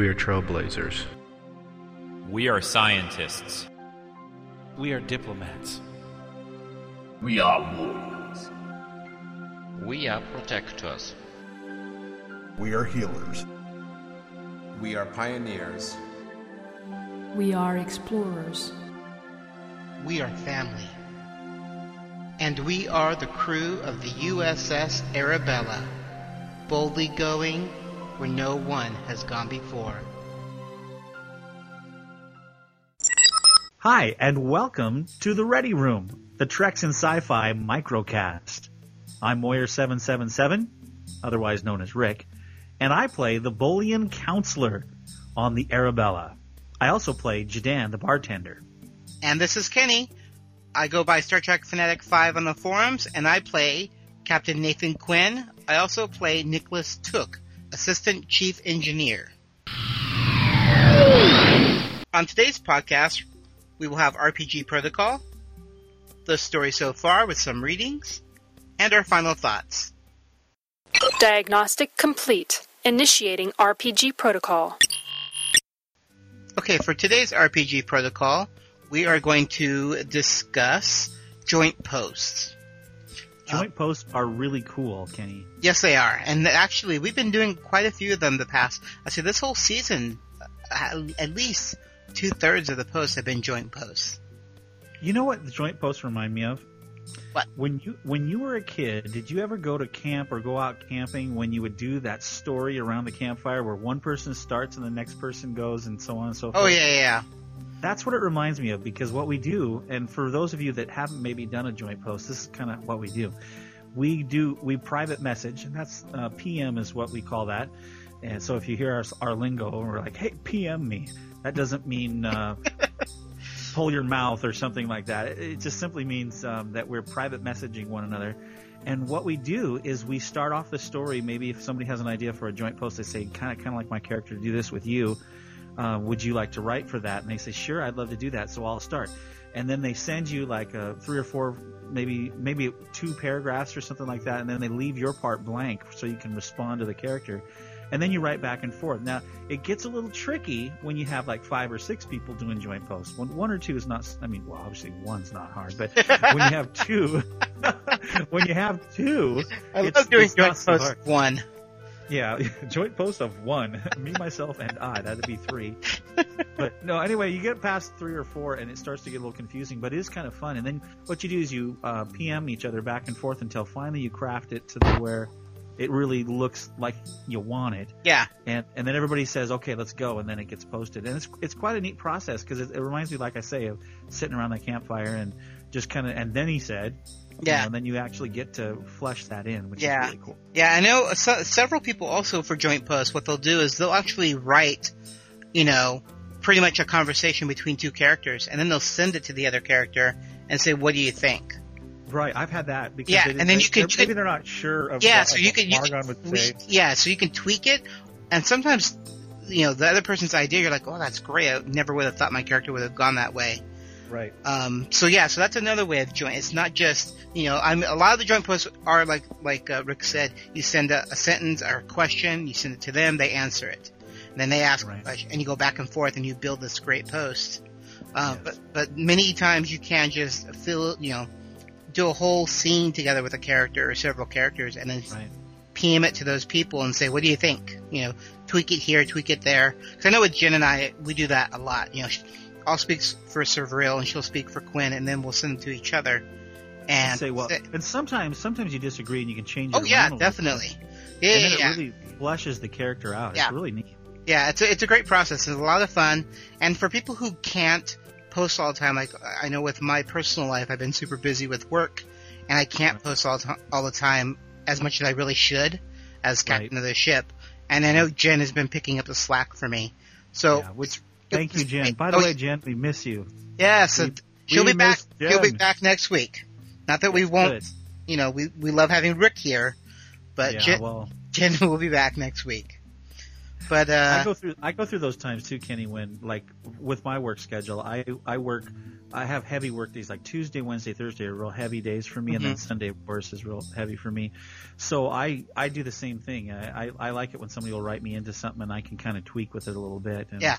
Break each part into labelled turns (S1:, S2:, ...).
S1: We are trailblazers.
S2: We are scientists.
S3: We are diplomats.
S4: We are warriors.
S5: We are protectors.
S6: We are healers.
S7: We are pioneers.
S8: We are explorers.
S9: We are family. And we are the crew of the USS Arabella, boldly going where no one has gone before.
S10: Hi, and welcome to the Ready Room, the Treks and Sci-Fi microcast. I'm Moyer777, otherwise known as Rick, and I play the Bolian counselor on the Arabella. I also play Jadan, the bartender.
S9: And this is Kenny. I go by Star Trek Fanatic 5 on the forums, and I play Captain Nathan Quinn. I also play Nicholas Took, Assistant Chief Engineer. On today's podcast, we will have RPG Protocol, the story so far with some readings, and our final thoughts.
S11: Diagnostic complete. Initiating RPG Protocol.
S9: Okay, for today's RPG Protocol, we are going to discuss joint posts.
S10: Joint uh, posts are really cool, Kenny.
S9: Yes, they are. And actually, we've been doing quite a few of them the past, I say this whole season, at least two thirds of the posts have been joint posts.
S10: You know what the joint posts remind me of?
S9: What?
S10: When you when you were a kid, did you ever go to camp or go out camping when you would do that story around the campfire where one person starts and the next person goes and so on and so
S9: oh,
S10: forth?
S9: Oh yeah, yeah.
S10: That's what it reminds me of because what we do, and for those of you that haven't maybe done a joint post, this is kind of what we do. We do we private message, and that's uh, PM is what we call that. And so if you hear our, our lingo, we're like, "Hey, PM me," that doesn't mean uh, pull your mouth or something like that. It just simply means um, that we're private messaging one another. And what we do is we start off the story. Maybe if somebody has an idea for a joint post, they say, kind of, kind of like my character to do this with you. Uh, would you like to write for that? And they say, sure, I'd love to do that. So I'll start. And then they send you like a three or four, maybe maybe two paragraphs or something like that, and then they leave your part blank so you can respond to the character and then you write back and forth. Now, it gets a little tricky when you have like five or six people doing joint posts. When one or two is not, I mean, well, obviously one's not hard, but when you have two, when you have two,
S9: I love doing joint posts one.
S10: Yeah, joint post of one, me, myself, and I. That'd be three. but no, anyway, you get past three or four, and it starts to get a little confusing. But it is kind of fun. And then what you do is you uh, PM each other back and forth until finally you craft it to the where it really looks like you want it.
S9: Yeah.
S10: And and then everybody says, okay, let's go, and then it gets posted, and it's it's quite a neat process because it, it, reminds me, like I say, of sitting around the campfire and just kind of. And then he said.
S9: Yeah.
S10: You know, and then you actually get to flesh that in, which
S9: yeah.
S10: is really cool.
S9: Yeah, I know so, several people also for joint posts. What they'll do is they'll actually write, you know, pretty much a conversation between two characters, and then they'll send it to the other character and say, "What do you think?"
S10: Right, I've had that because
S9: yeah, and then you can
S10: maybe they're not sure of
S9: yeah,
S10: what,
S9: so
S10: like
S9: you can you can tweak, yeah, so you can tweak it, and sometimes you know the other person's idea, you're like, oh, that's great. I never would have thought my character would have gone that way.
S10: Right.
S9: Um. So yeah, so that's another way of joint. It's not just you know, I'm a lot of the joint posts are like like uh, Rick said, you send a, a, sentence or a question, you send it to them, they answer it, and then they ask right. a question, and you go back and forth, and you build this great post. Uh, yes. But but many times you can just fill you know do a whole scene together with a character or several characters and then right. PM it to those people and say, what do you think? You know, tweak it here, tweak it there. Cause I know with Jen and I, we do that a lot. You know, I'll speak for Severil and she'll speak for Quinn and then we'll send them to each other. And
S10: say, well, and sometimes, sometimes you disagree and you can change.
S9: Oh yeah, definitely. Yeah,
S10: and then
S9: yeah.
S10: it really fleshes the character out.
S9: Yeah.
S10: It's really neat.
S9: Yeah, it's a, it's a great process. It's a lot of fun. And for people who can't post all the time. Like I know with my personal life, I've been super busy with work, and I can't post all, t- all the time as much as I really should as captain right. of the ship. And I know Jen has been picking up the slack for me. So,
S10: yeah, which thank you, Jen. By the way, Jen, we miss you.
S9: Yeah, so we, she'll we be back. Jen. She'll be back next week. Not that we won't. Good. You know, we we love having Rick here, but
S10: yeah,
S9: Jen,
S10: well.
S9: Jen will be back next week. But uh,
S10: I go through I go through those times too, Kenny. When like with my work schedule, I I work I have heavy work days like Tuesday, Wednesday, Thursday are real heavy days for me, and then
S9: Mhm.
S10: Sunday of course is real heavy for me. So I I do the same thing. I I, I like it when somebody will write me into something and I can kind of tweak with it a little bit. And,
S9: Yeah.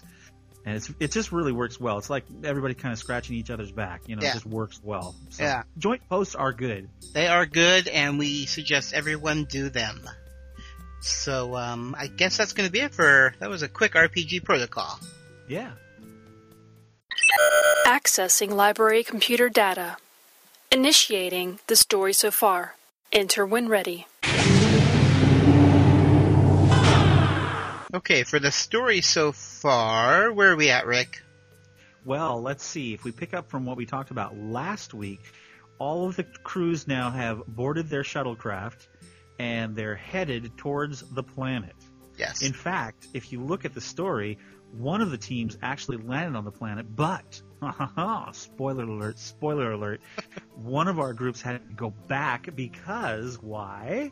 S10: And it's it just really works well. It's like everybody kind of scratching each other's back. You know,
S9: Yeah.
S10: it just works well. So
S9: Yeah.
S10: Joint posts are good.
S9: they are good, and we suggest everyone do them. So um, I guess that's going to be it for that was a quick RPG protocol.
S10: Yeah.
S11: Accessing library computer data. Initiating the story so far. Enter when ready.
S9: Okay, for the story so far, where are we at, Rick?
S10: Well, let's see. If we pick up from what we talked about last week, all of the crews now have boarded their shuttlecraft and they're headed towards the planet.
S9: Yes.
S10: In fact, if you look at the story, one of the teams actually landed on the planet, but spoiler alert, spoiler alert, one of our groups had to go back because why?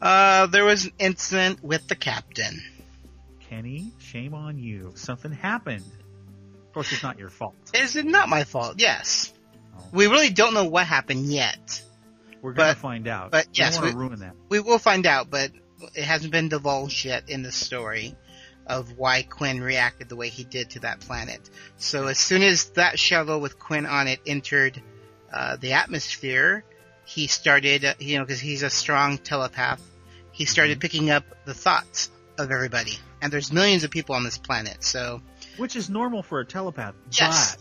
S9: Uh, there was an incident with the captain.
S10: Kenny, shame on you. Something happened. Of course, it's not your fault.
S9: Is it not my fault? Yes.
S10: Oh.
S9: We really don't know what happened yet.
S10: We're gonna
S9: But-
S10: find out.
S9: but
S10: we
S9: yes,
S10: don't want to
S9: we-
S10: ruin that.
S9: We will find out, but it hasn't been divulged yet in the story of why Quinn reacted the way he did to that planet. So as soon as that shuttle with Quinn on it entered uh, the atmosphere, he started, uh, you know, because he's a strong telepath, he started picking up the thoughts of everybody. And there's millions of people on this planet, so
S10: Which is normal for a telepath.
S9: Yes.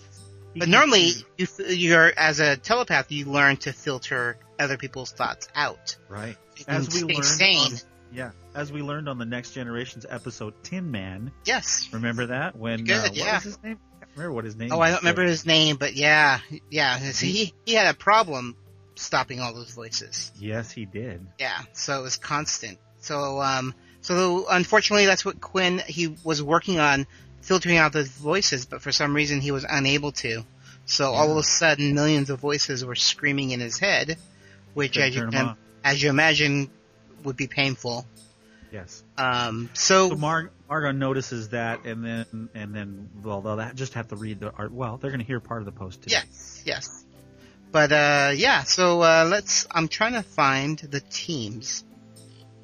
S10: But,
S9: But normally, you, you're as a telepath, you learn to filter other people's thoughts out.
S10: right. As we
S9: stay
S10: learned, on, yeah, as we learned on the Next Generations episode, Tin Man.
S9: Yes.
S10: Remember that when?
S9: Good,
S10: uh, what
S9: yeah.
S10: was his name? I can't remember what his name.
S9: Oh, I don't remember his name, but yeah, yeah. He he had a problem stopping all those voices.
S10: Yes, he did.
S9: Yeah, so it was constant. So um, so unfortunately, that's what Quinn he was working on filtering out those voices, but for some reason he was unable to. So all of a sudden, millions of voices were screaming in his head, which, as you
S10: turn 'em
S9: can, as you imagine, would be painful.
S10: Yes.
S9: Um, so
S10: So Mar- Margot notices that, and then and then well, they'll just have to read the art. Well, they're going to hear part of the post today.
S9: Yes, yes. But uh yeah, so uh let's I'm trying to find the teams.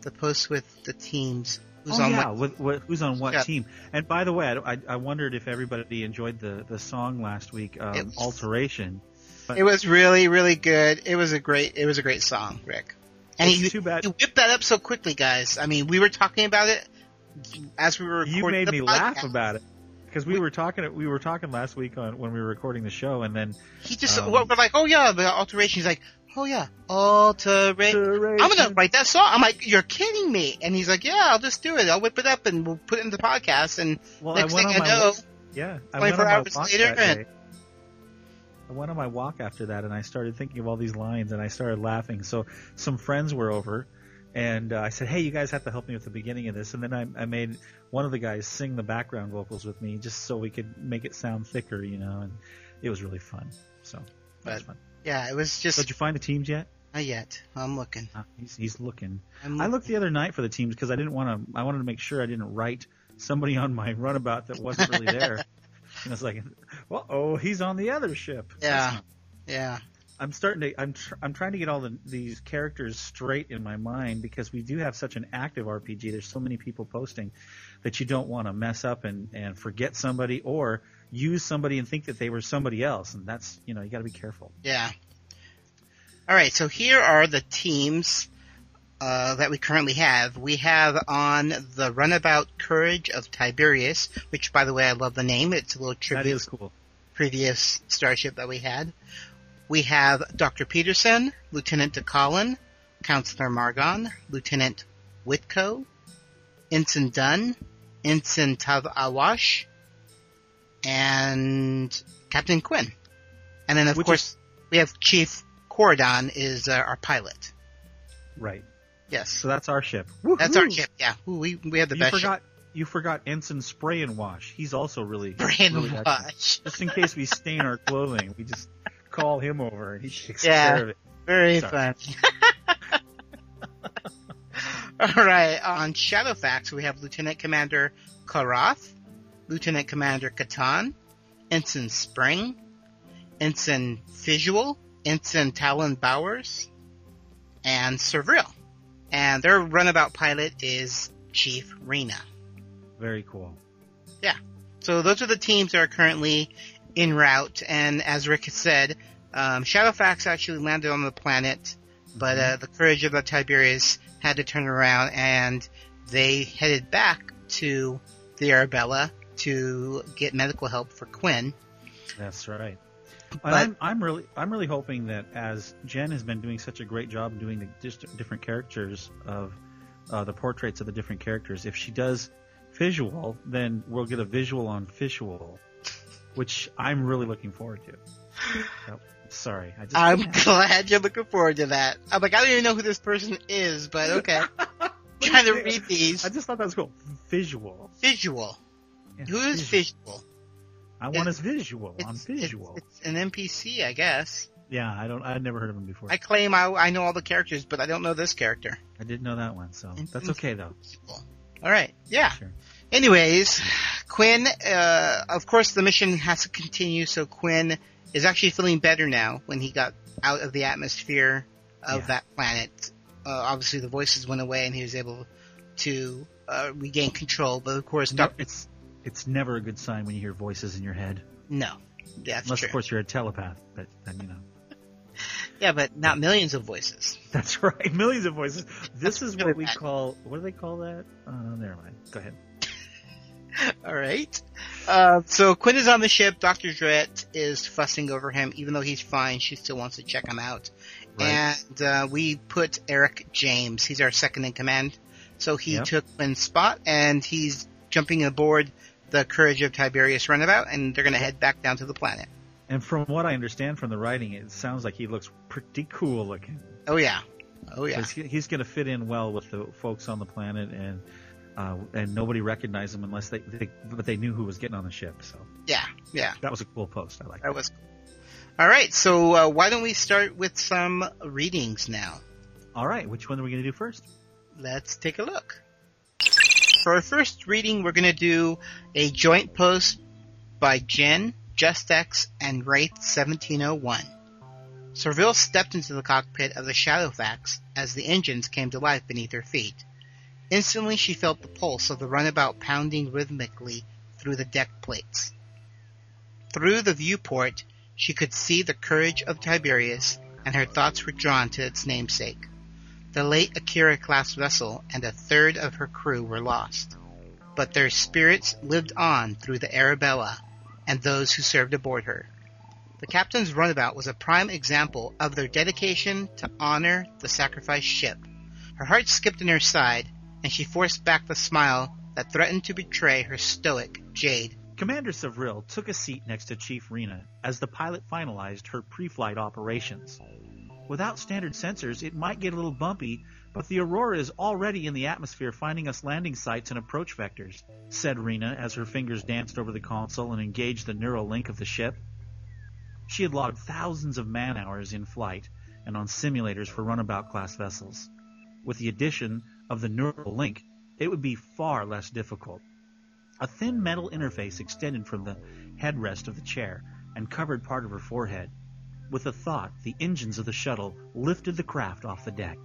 S9: The post with the teams. Who's
S10: oh
S9: on
S10: yeah,
S9: what
S10: with, with, who's on what
S9: Yeah.
S10: team? And by the way, I, I, I wondered if everybody enjoyed the, the song last week, um,
S9: was-
S10: "Alteration." But
S9: It was really, really good. It was a great it was a great song, Rick. And
S10: It's
S9: you,
S10: too bad-
S9: you whipped that up so quickly, guys. I mean, we were talking about it as we were recording
S10: you made me laugh about it because we were talking we were talking last week on when we were recording the show, and then
S9: He just
S10: Um,
S9: we're like, "Oh yeah, the alteration." He's like, "Oh yeah, alteration." I'm gonna write that song. I'm like, "You're kidding me!" And he's like, "Yeah, I'll just do it. I'll whip it up and we'll put it in the podcast." And
S10: well,
S9: next
S10: I
S9: thing I know,
S10: yeah, I
S9: 24
S10: went on my
S9: hours later, and-
S10: I went on my walk after that, and I started thinking of all these lines, and I started laughing. So some friends were over, and uh, I said, "Hey, you guys have to help me with the beginning of this." And then I, I made one of the guys sing the background vocals with me, just so we could make it sound thicker, you know. And it was really fun. So that was fun.
S9: yeah, it was just
S10: Did you find the teams yet?
S9: not yet. I'm looking.
S10: Uh, he's he's looking.
S9: I'm
S10: I looked the other night for the teams because I didn't want to. I wanted to make sure I didn't write somebody on my runabout that wasn't really there. and I was like, well, oh, he's on the other ship.
S9: Yeah. Yeah.
S10: I'm starting to. I'm tr- I'm trying to get all the, these characters straight in my mind because we do have such an active RPG. There's so many people posting that you don't want to mess up and and forget somebody or use somebody and think that they were somebody else, and that's you know you got to be careful.
S9: Yeah. All right, so here are the teams uh, that we currently have. We have on the Runabout Courage of Tiberius, which, by the way, I love the name. It's a little
S10: That
S9: tribute
S10: is cool.
S9: previous starship that we had. We have Dr. Peterson, Lieutenant DeCollin, Counselor Margon, Lieutenant Whitco, Ensign Dunn, Ensign Tav Awash, and Captain Quinn. And then, of
S10: Which
S9: course, we have Chief Corridon is uh, our pilot.
S10: Right.
S9: Yes,
S10: So that's our ship.
S9: that's our ship. Yeah, Ooh, we we have the
S10: you
S9: best
S10: forgot. You forgot Ensign Spray and Wash. He's also really
S9: ship. Brain
S10: really excellent.
S9: wash.
S10: Just in case we stain our clothing, we just call him over and he takes
S9: Yeah.
S10: care of it.
S9: Very
S10: Sorry.
S9: fun. Alright, on Shadowfax we have Lieutenant Commander Karath, Lieutenant Commander Katan, Ensign Spring, Ensign Visual, Ensign Talon Bowers, and Servil. And their runabout pilot is Chief Rena.
S10: Very cool.
S9: Yeah. So those are the teams that are currently en route, and as Rick has said, um, Shadowfax actually landed on the planet, but uh, the Courage of the Tiberius had to turn around, and they headed back to the Arabella to get medical help for Quinn.
S10: That's right.
S9: But-
S10: I'm, I'm really, I'm really hoping that as Jen has been doing such a great job doing the dis- different characters of uh, the portraits of the different characters, if she does visual, then we'll get a visual on visual, which I'm really looking forward to. So, sorry, I just
S9: I'm glad you're looking forward to that. I'm like, I don't even know who this person is, but okay. Trying to read these.
S10: I just thought that was cool. Visual.
S9: Visual.
S10: Yeah,
S9: Who is visual?
S10: I want his visual
S9: I'm
S10: visual.
S9: it's, it's an NPC, I guess.
S10: yeah, I don't. I'd never heard of him before.
S9: I claim I, I know all the characters, but I don't know this character.
S10: I didn't know that one, so that's okay though.
S9: All right. Yeah.
S10: Sure.
S9: Anyways, Quinn, uh, of course the mission has to continue, so Quinn is actually feeling better now when he got out of the atmosphere of
S10: Yeah.
S9: that planet. Uh, obviously the voices went away and he was able to, uh, regain control, but of course,
S10: No, it's it's never a good sign when you hear voices in your head,
S9: no. That's
S10: unless
S9: true.
S10: of course you're a telepath. But then you know.
S9: Yeah, but not millions of voices.
S10: That's right. Millions of voices. This
S9: That's
S10: is
S9: really
S10: what we
S9: bad.
S10: call. What do they call that? Uh, never mind. Go ahead.
S9: All right. Uh, so Quinn is on the ship. Dr. Dret is fussing over him. Even though he's fine, she still wants to check him out.
S10: Right.
S9: And uh, we put Eric James. He's our second in command. So he
S10: Yep.
S9: took Quinn's spot, and he's jumping aboard the Courage of Tiberius runabout, and they're going to head back down to the planet.
S10: And from what I understand from the writing, it sounds like he looks pretty cool looking.
S9: Oh yeah. Oh yeah.
S10: he, he's going to fit in well with the folks on the planet, and uh, and nobody recognized him unless they, they but they knew who was getting on the ship. So
S9: Yeah. Yeah.
S10: that was a cool post. I like.
S9: That was. Cool. All right. So uh, why don't we start with some readings now?
S10: All right, which one are we going to do first?
S9: Let's take a look. For our first reading, we're going to do a joint post by Jen, JustX, and Wraith 1701. Serville stepped into the cockpit of the Shadowfax as the engines came to life beneath her feet. Instantly, she felt the pulse of the runabout pounding rhythmically through the deck plates. Through the viewport, she could see the courage of Tiberius, and her thoughts were drawn to its namesake. The late Akira class vessel and a third of her crew were lost, but their spirits lived on through the Arabella and those who served aboard her. The captain's runabout was a prime example of their dedication to honor the sacrificed ship. Her heart skipped in her side, and she forced back the smile that threatened to betray her stoic jade.
S10: Commander Savril took a seat next to Chief Rena as the pilot finalized her pre-flight operations. Without standard sensors, it might get a little bumpy, but the Aurora is already in the atmosphere finding us landing sites and approach vectors, said Rena as her fingers danced over the console and engaged the neural link of the ship. She had logged thousands of man hours in flight and on simulators for runabout class vessels. With the addition of the neural link, it would be far less difficult. A thin metal interface extended from the headrest of the chair and covered part of her forehead. With a thought, the engines of the shuttle lifted the craft off the deck.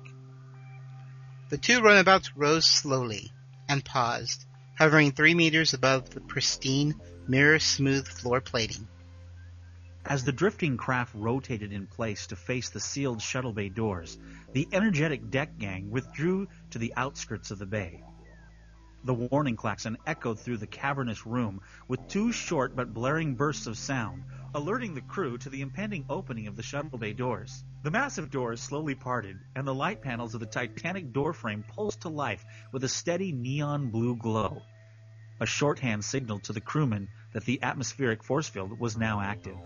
S9: The two runabouts rose slowly and paused, hovering three meters above the pristine, mirror-smooth floor plating.
S10: As the drifting craft rotated in place to face the sealed shuttle bay doors, the energetic deck gang withdrew to the outskirts of the bay. The warning klaxon echoed through the cavernous room with two short but blaring bursts of sound, alerting the crew to the impending opening of the shuttle bay doors. The massive doors slowly parted, and the light panels of the titanic doorframe pulsed to life with a steady neon blue glow. A shorthand signal to the crewmen that the atmospheric force field was now active.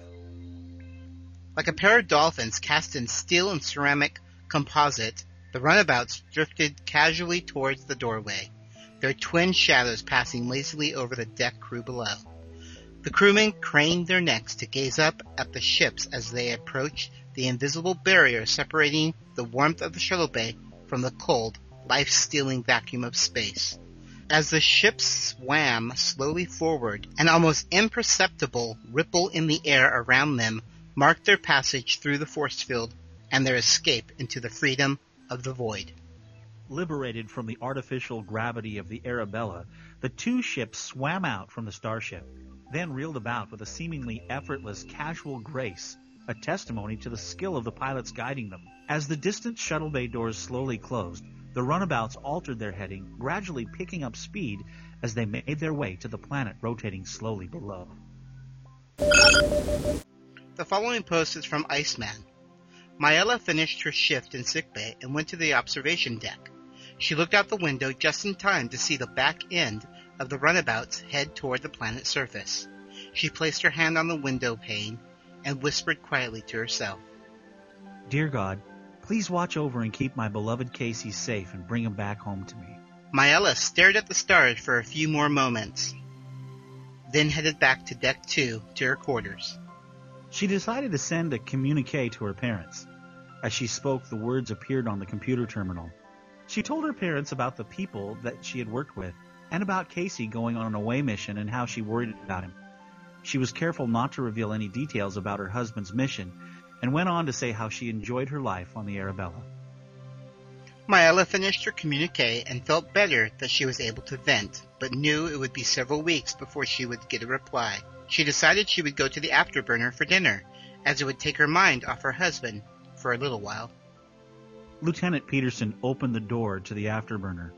S9: Like a pair of dolphins cast in steel and ceramic composite, the runabouts drifted casually towards the doorway, their twin shadows passing lazily over the deck crew below. The crewmen craned their necks to gaze up at the ships as they approached the invisible barrier separating the warmth of the shuttle bay from the cold life-stealing vacuum of space. As the ship swam slowly forward, an almost imperceptible ripple in the air around them marked their passage through the force field and their escape into the freedom of the void.
S10: Liberated from the artificial gravity of the Arabella, the two ships swam out from the starship, then reeled about with a seemingly effortless, casual grace, a testimony to the skill of the pilots guiding them. As the distant shuttle bay doors slowly closed, the runabouts altered their heading, gradually picking up speed as they made their way to the planet rotating slowly below.
S9: The following post is from Iceman. Maella finished her shift in sickbay and went to the observation deck. She looked out the window just in time to see the back end of the runabouts head toward the planet's surface. She placed her hand on the window pane and whispered quietly to herself.
S10: Dear God, please watch over and keep my beloved Casey safe and bring him back home to me.
S9: Maella stared at the stars for a few more moments, then headed back to deck two to her quarters.
S10: She decided to send a communique to her parents. As she spoke, the words appeared on the computer terminal. She told her parents about the people that she had worked with and about Casey going on an away mission and how she worried about him. She was careful not to reveal any details about her husband's mission and went on to say how she enjoyed her life on the Arabella.
S9: Maella finished her communique and felt better that she was able to vent, but knew it would be several weeks before she would get a reply. She decided she would go to the afterburner for dinner, as it would take her mind off her husband for a little while.
S10: Lieutenant Peterson opened the door to the afterburner,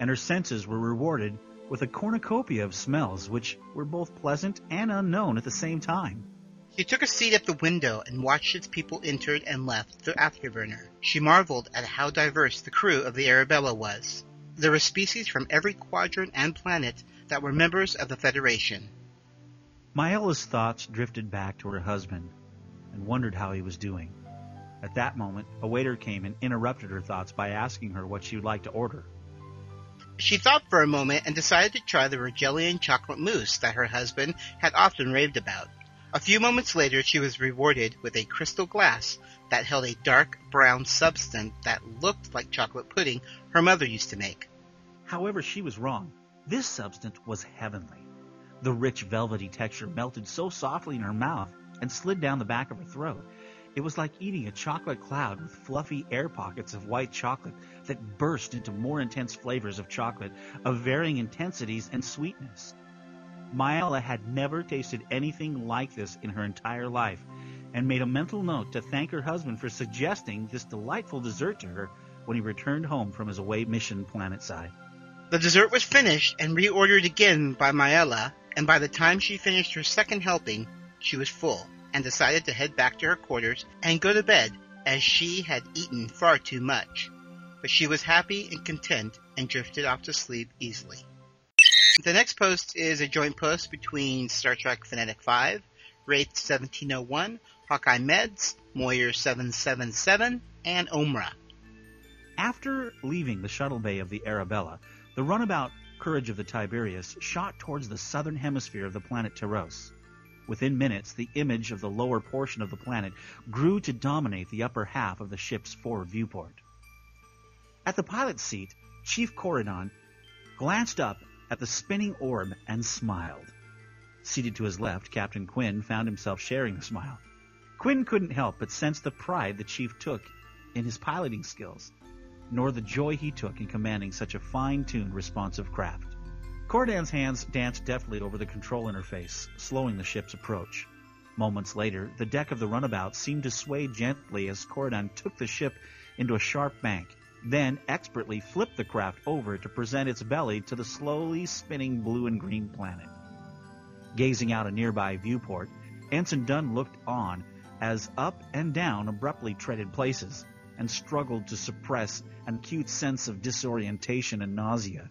S10: and her senses were rewarded with a cornucopia of smells which were both pleasant and unknown at the same time.
S9: She took a seat at the window and watched as people entered and left the afterburner. She marveled at how diverse the crew of the Arabella was. There were species from every quadrant and planet that were members of the Federation.
S10: Maella's thoughts drifted back to her husband and wondered how he was doing. At that moment, a waiter came and interrupted her thoughts by asking her what she would like to order.
S9: She thought for a moment and decided to try the Rogelian chocolate mousse that her husband had often raved about. A few moments later, she was rewarded with a crystal glass that held a dark brown substance that looked like chocolate pudding her mother used to make.
S10: However, she was wrong. This substance was heavenly. The rich velvety texture melted so softly in her mouth and slid down the back of her throat. It was like eating a chocolate cloud with fluffy air pockets of white chocolate that burst into more intense flavors of chocolate of varying intensities and sweetness. Maella had never tasted anything like this in her entire life and made a mental note to thank her husband for suggesting this delightful dessert to her when he returned home from his away mission planetside.
S9: The dessert was finished and reordered again by Maella, and by the time she finished her second helping, she was full and decided to head back to her quarters and go to bed as she had eaten far too much. But she was happy and content and drifted off to sleep easily. The next post is a joint post between Star Trek Fanatic 5, Wraith 1701, Hawkeye Meds, Moyer 777, and Omra.
S10: After leaving the shuttle bay of the Arabella, the runabout Courage of the Tiberius shot towards the southern hemisphere of the planet Tyros. Within minutes, the image of the lower portion of the planet grew to dominate the upper half of the ship's forward viewport. At the pilot's seat, Chief Corridon glanced up at the spinning orb and smiled. Seated to his left, Captain Quinn found himself sharing the smile. Quinn couldn't help but sense the pride the chief took in his piloting skills, nor the joy he took in commanding such a fine-tuned, responsive craft. Cordan's hands danced deftly over the control interface, slowing the ship's approach. Moments later, the deck of the runabout seemed to sway gently as Cordan took the ship into a sharp bank then expertly flipped the craft over to present its belly to the slowly spinning blue and green planet. Gazing out a nearby viewport, Ensign Dunn looked on as up and down abruptly treaded places and struggled to suppress an acute sense of disorientation and nausea.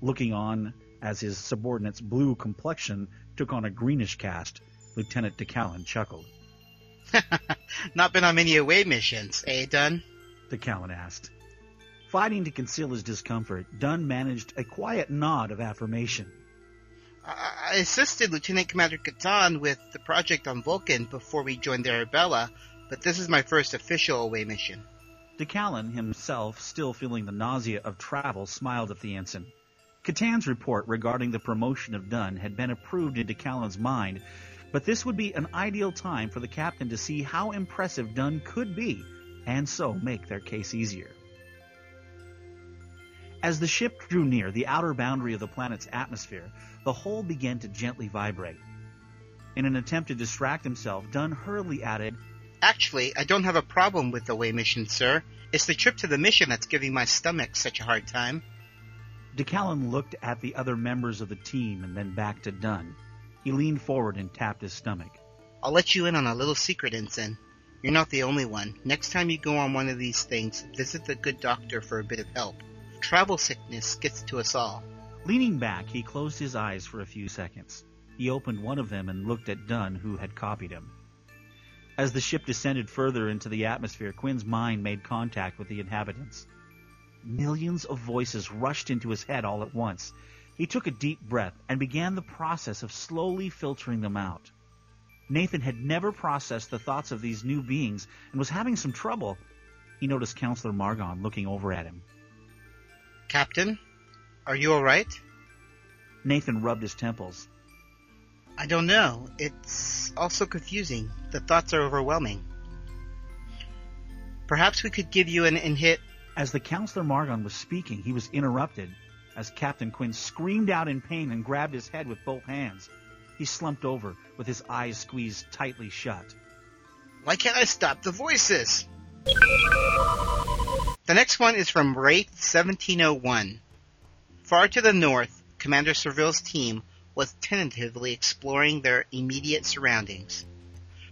S10: Looking on as his subordinate's blue complexion took on a greenish cast, Lieutenant DeCallan chuckled.
S9: Not been on many away missions, eh, Dunn?
S10: DeCallan asked. Fighting to conceal his discomfort, Dunn managed a quiet nod of affirmation.
S9: I assisted Lieutenant Commander Katan with the project on Vulcan before we joined the Arabella, but this is my first official away mission.
S10: DeCallan, himself still feeling the nausea of travel, smiled at the ensign. Catan's report regarding the promotion of Dunn had been approved in DeCallan's mind, but this would be an ideal time for the captain to see how impressive Dunn could be, and so make their case easier. As the ship drew near the outer boundary of the planet's atmosphere, the hull began to gently vibrate. In an attempt to distract himself, Dunn hurriedly added,
S9: Actually, I don't have a problem with the way mission, sir. It's the trip to the mission that's giving my stomach such a hard time.
S10: DeCallan looked at the other members of the team and then back to Dunn. He leaned forward and tapped his stomach.
S9: I'll let you in on a little secret, Ensign. You're not the only one. Next time you go on one of these things, visit the good doctor for a bit of help. Travel sickness gets to us all.
S10: Leaning back, he closed his eyes for a few seconds. He opened one of them and looked at Dunn, who had copied him. As the ship descended further into the atmosphere, Quinn's mind made contact with the inhabitants. Millions of voices rushed into his head all at once. He took a deep breath and began the process of slowly filtering them out. Nathan had never processed the thoughts of these new beings and was having some trouble. He noticed Counselor Margon looking over at him.
S9: Captain, are you alright?
S10: Nathan rubbed his temples.
S9: I don't know. It's also confusing. The thoughts are overwhelming. Perhaps we could give you an, an hit.
S10: As the Counselor Margon was speaking, he was interrupted as Captain Quinn screamed out in pain and grabbed his head with both hands. He slumped over with his eyes squeezed tightly shut.
S9: Why can't I stop the voices? The next one is from Wraith 1701. Far to the north, Commander Servile's team was tentatively exploring their immediate surroundings.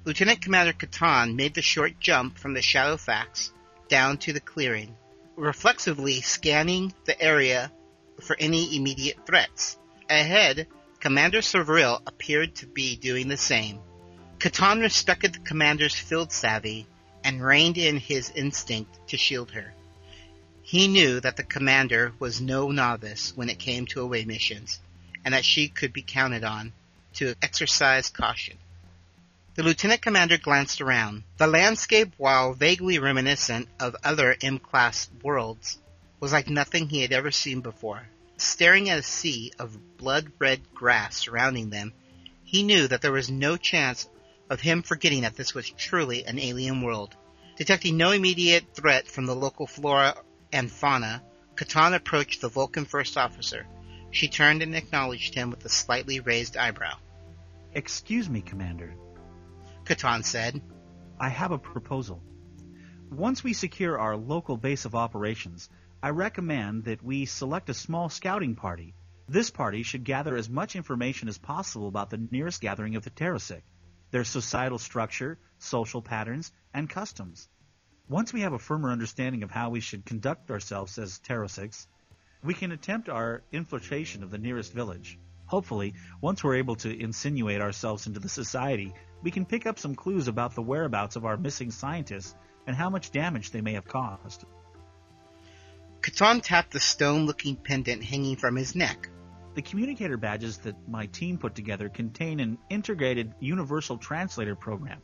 S9: Lieutenant Commander Catan made the short jump from the Shadowfax down to the clearing, reflexively scanning the area for any immediate threats. Ahead, Commander Servile appeared to be doing the same. Catan respected the commander's field savvy and reined in his instinct to shield her. He knew that the commander was no novice when it came to away missions, and that she could be counted on to exercise caution. The lieutenant commander glanced around. The landscape, while vaguely reminiscent of other M-class worlds, was like nothing he had ever seen before. Staring at a sea of blood-red grass surrounding them, he knew that there was no chance of him forgetting that this was truly an alien world. Detecting no immediate threat from the local flora and fauna, Catan approached the Vulcan first officer. She turned and acknowledged him with a slightly raised eyebrow.
S10: Excuse me, Commander.
S9: Catan said.
S10: I have a proposal. Once we secure our local base of operations, I recommend that we select a small scouting party. This party should gather as much information as possible about the nearest gathering of the Terrasic, their societal structure, social patterns, and customs. Once we have a firmer understanding of how we should conduct ourselves as Terrasics, we can attempt our infiltration of the nearest village. Hopefully, once we're able to insinuate ourselves into the society, we can pick up some clues about the whereabouts of our missing scientists and how much damage they may have caused.
S9: Catan tapped the stone-looking pendant hanging from his neck.
S10: The communicator badges that my team put together contain an integrated universal translator program,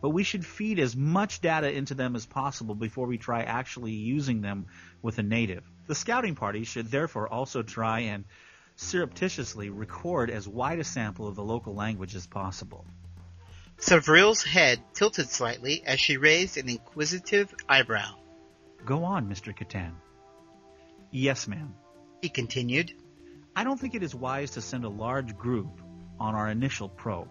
S10: but we should feed as much data into them as possible before we try actually using them with a native. The scouting party should therefore also try and surreptitiously record as wide a sample of the local language as possible.
S9: Sevrile's head tilted slightly as she raised an inquisitive eyebrow.
S10: Go on, Mr. Catan. Yes, ma'am.
S9: He continued.
S10: I don't think it is wise to send a large group on our initial probe.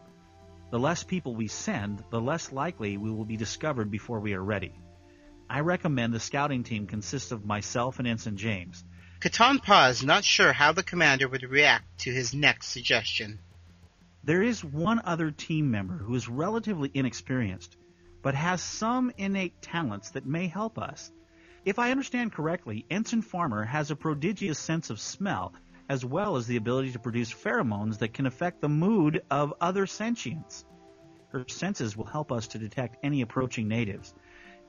S10: The less people we send, the less likely we will be discovered before we are ready. I recommend the scouting team consists of myself and Ensign James.
S9: Catan paused, not sure how the commander would react to his next suggestion.
S10: There is one other team member who is relatively inexperienced, but has some innate talents that may help us. If I understand correctly, Ensign Farmer has a prodigious sense of smell, as well as the ability to produce pheromones that can affect the mood of other sentients. Her senses will help us to detect any approaching natives,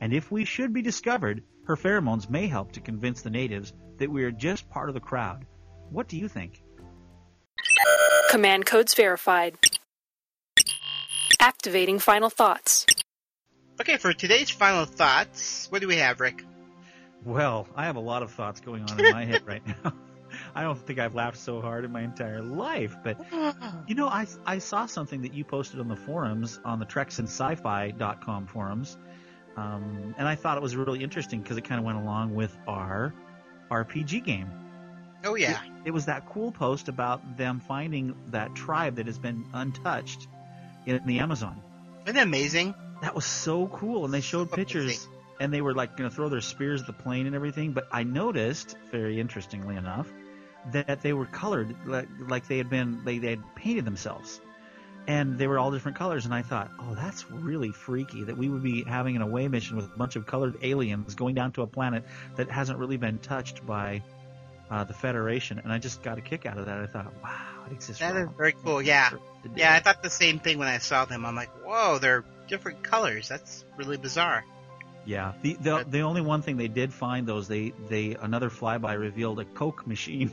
S10: and if we should be discovered, her pheromones may help to convince the natives that we are just part of the crowd. What do you think?
S11: Command codes verified. Activating final thoughts.
S9: Okay, for today's final thoughts, what do we have, Rick?
S10: Well, I have a lot of thoughts going on in my head right now. I don't think I've laughed so hard in my entire life. But you know, I I saw something that you posted on the forums on the TreksandSci-Fi.com forums, um, and I thought it was really interesting because it kind of went along with our RPG game.
S9: Oh yeah,
S10: it, it, was that cool post about them finding that tribe that has been untouched in the Amazon.
S9: Isn't that amazing?
S10: That was so cool, and they showed so pictures. And they were like going to throw their spears at the plane and everything. But I noticed, very interestingly enough, that they were colored like, like they had been they, they had painted themselves. And they were all different colors and i thought oh that's really freaky that we would be having an away mission with a bunch of colored aliens going down to a planet that hasn't really been touched by uh, the federation. And i just got a kick out of that. I thought wow it exists
S9: that is very cool yeah. yeah i thought the same thing when i saw them. I'm like whoa they're different colors. That's really bizarre
S10: yeah, the, the the only one thing they did find those they they another flyby revealed a Coke machine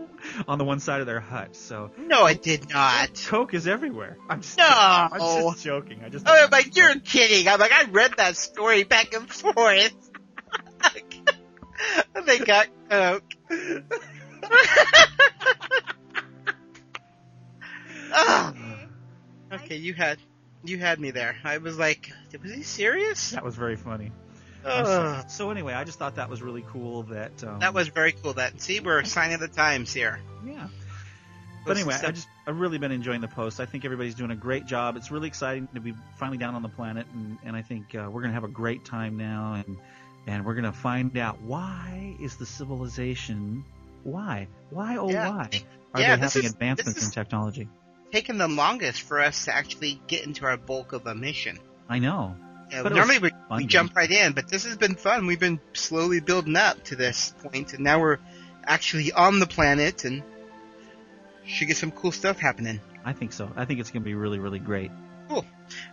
S10: on the one side of their hut. So
S9: no, it did not.
S10: Coke is everywhere. I'm just
S9: no,
S10: I'm just joking. I just
S9: oh, like you're kidding. I'm like I read that story back and forth. they got Coke. oh. Okay, you had you had me there. I was like, was he serious?
S10: That was very funny. Uh, so anyway, I just thought that was really cool. That um,
S9: that was very cool. That see, we're signing the times here.
S10: Yeah. But anyway, I just I've really been enjoying the post. I think everybody's doing a great job. It's really exciting to be finally down on the planet, and, and I think uh, we're gonna have a great time now, and and we're gonna find out why is the civilization why why oh
S9: yeah.
S10: why are yeah, they having is, advancements in technology?
S9: Taken the longest for us to actually get into our bulk of a mission.
S10: I know.
S9: Yeah, normally we, we jump right in, but this has been fun. We've been slowly building up to this point, and now we're actually on the planet and should get some cool stuff happening.
S10: I think so. I think it's going to be really, really great.
S9: Cool.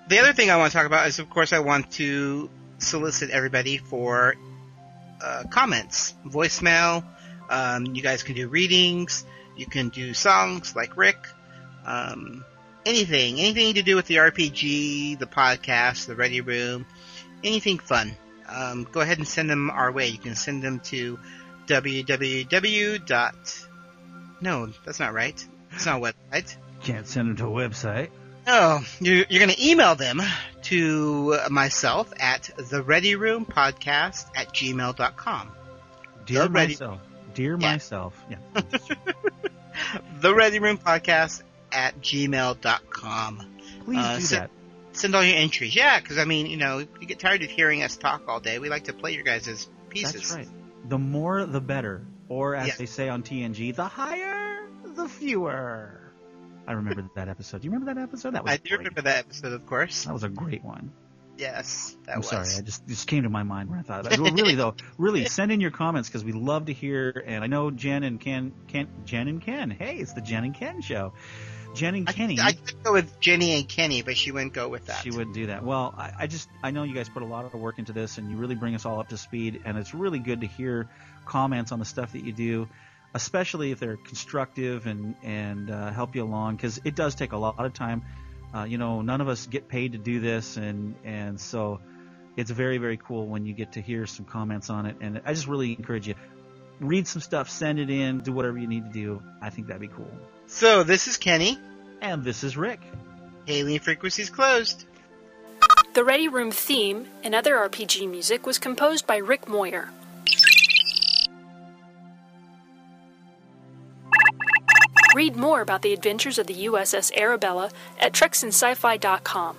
S9: The other thing I want to talk about is, of course, I want to solicit everybody for uh, comments, voicemail. Um, you guys can do readings. You can do songs like Rick um, anything, anything to do with the RPG, the podcast, the Ready Room, anything fun. Um, go ahead and send them our way. You can send them to www. dot. No, that's not right. It's not a website.
S10: Can't send them to a website.
S9: No, you're, you're going to email them to myself at the Ready Room Podcast at gmail.com.
S10: Dear the myself. Ready... Dear yeah. myself. Yeah.
S9: the Ready Room Podcast at gmail.com.
S10: Please uh, do send, that.
S9: Send all your entries. Yeah, because I mean, you know, you get tired of hearing us talk all day. We like to play your guys' pieces.
S10: That's right. The more, the better. Or as yeah. they say on TNG, the higher, the fewer. I remember that episode. Do you remember that episode? That was
S9: I do
S10: great.
S9: remember that episode, of course.
S10: That was a great one.
S9: Yes, that
S10: I'm
S9: was.
S10: sorry, I just just came to my mind when I thought about it. Well, really though, really send in your comments because we love to hear. And I know Jen and Ken, Ken, Jen and Ken. Hey, it's the Jen and Ken show. Jen and Kenny.
S9: I, I could go with Jenny and Kenny, but she wouldn't go with that.
S10: She wouldn't do that. Well, I, I just I know you guys put a lot of work into this, and you really bring us all up to speed. And it's really good to hear comments on the stuff that you do, especially if they're constructive and and uh, help you along, because it does take a lot of time. Uh, you know, none of us get paid to do this, and and so it's very very cool when you get to hear some comments on it. And I just really encourage you read some stuff, send it in, do whatever you need to do. I think that'd be cool.
S9: So this is Kenny.
S10: And this is Rick.
S9: Hailing Frequencies closed.
S11: The Ready Room theme and other RPG music was composed by Rick Moyer. Read more about the adventures of the USS Arabella at TreksandSci-Fi.com.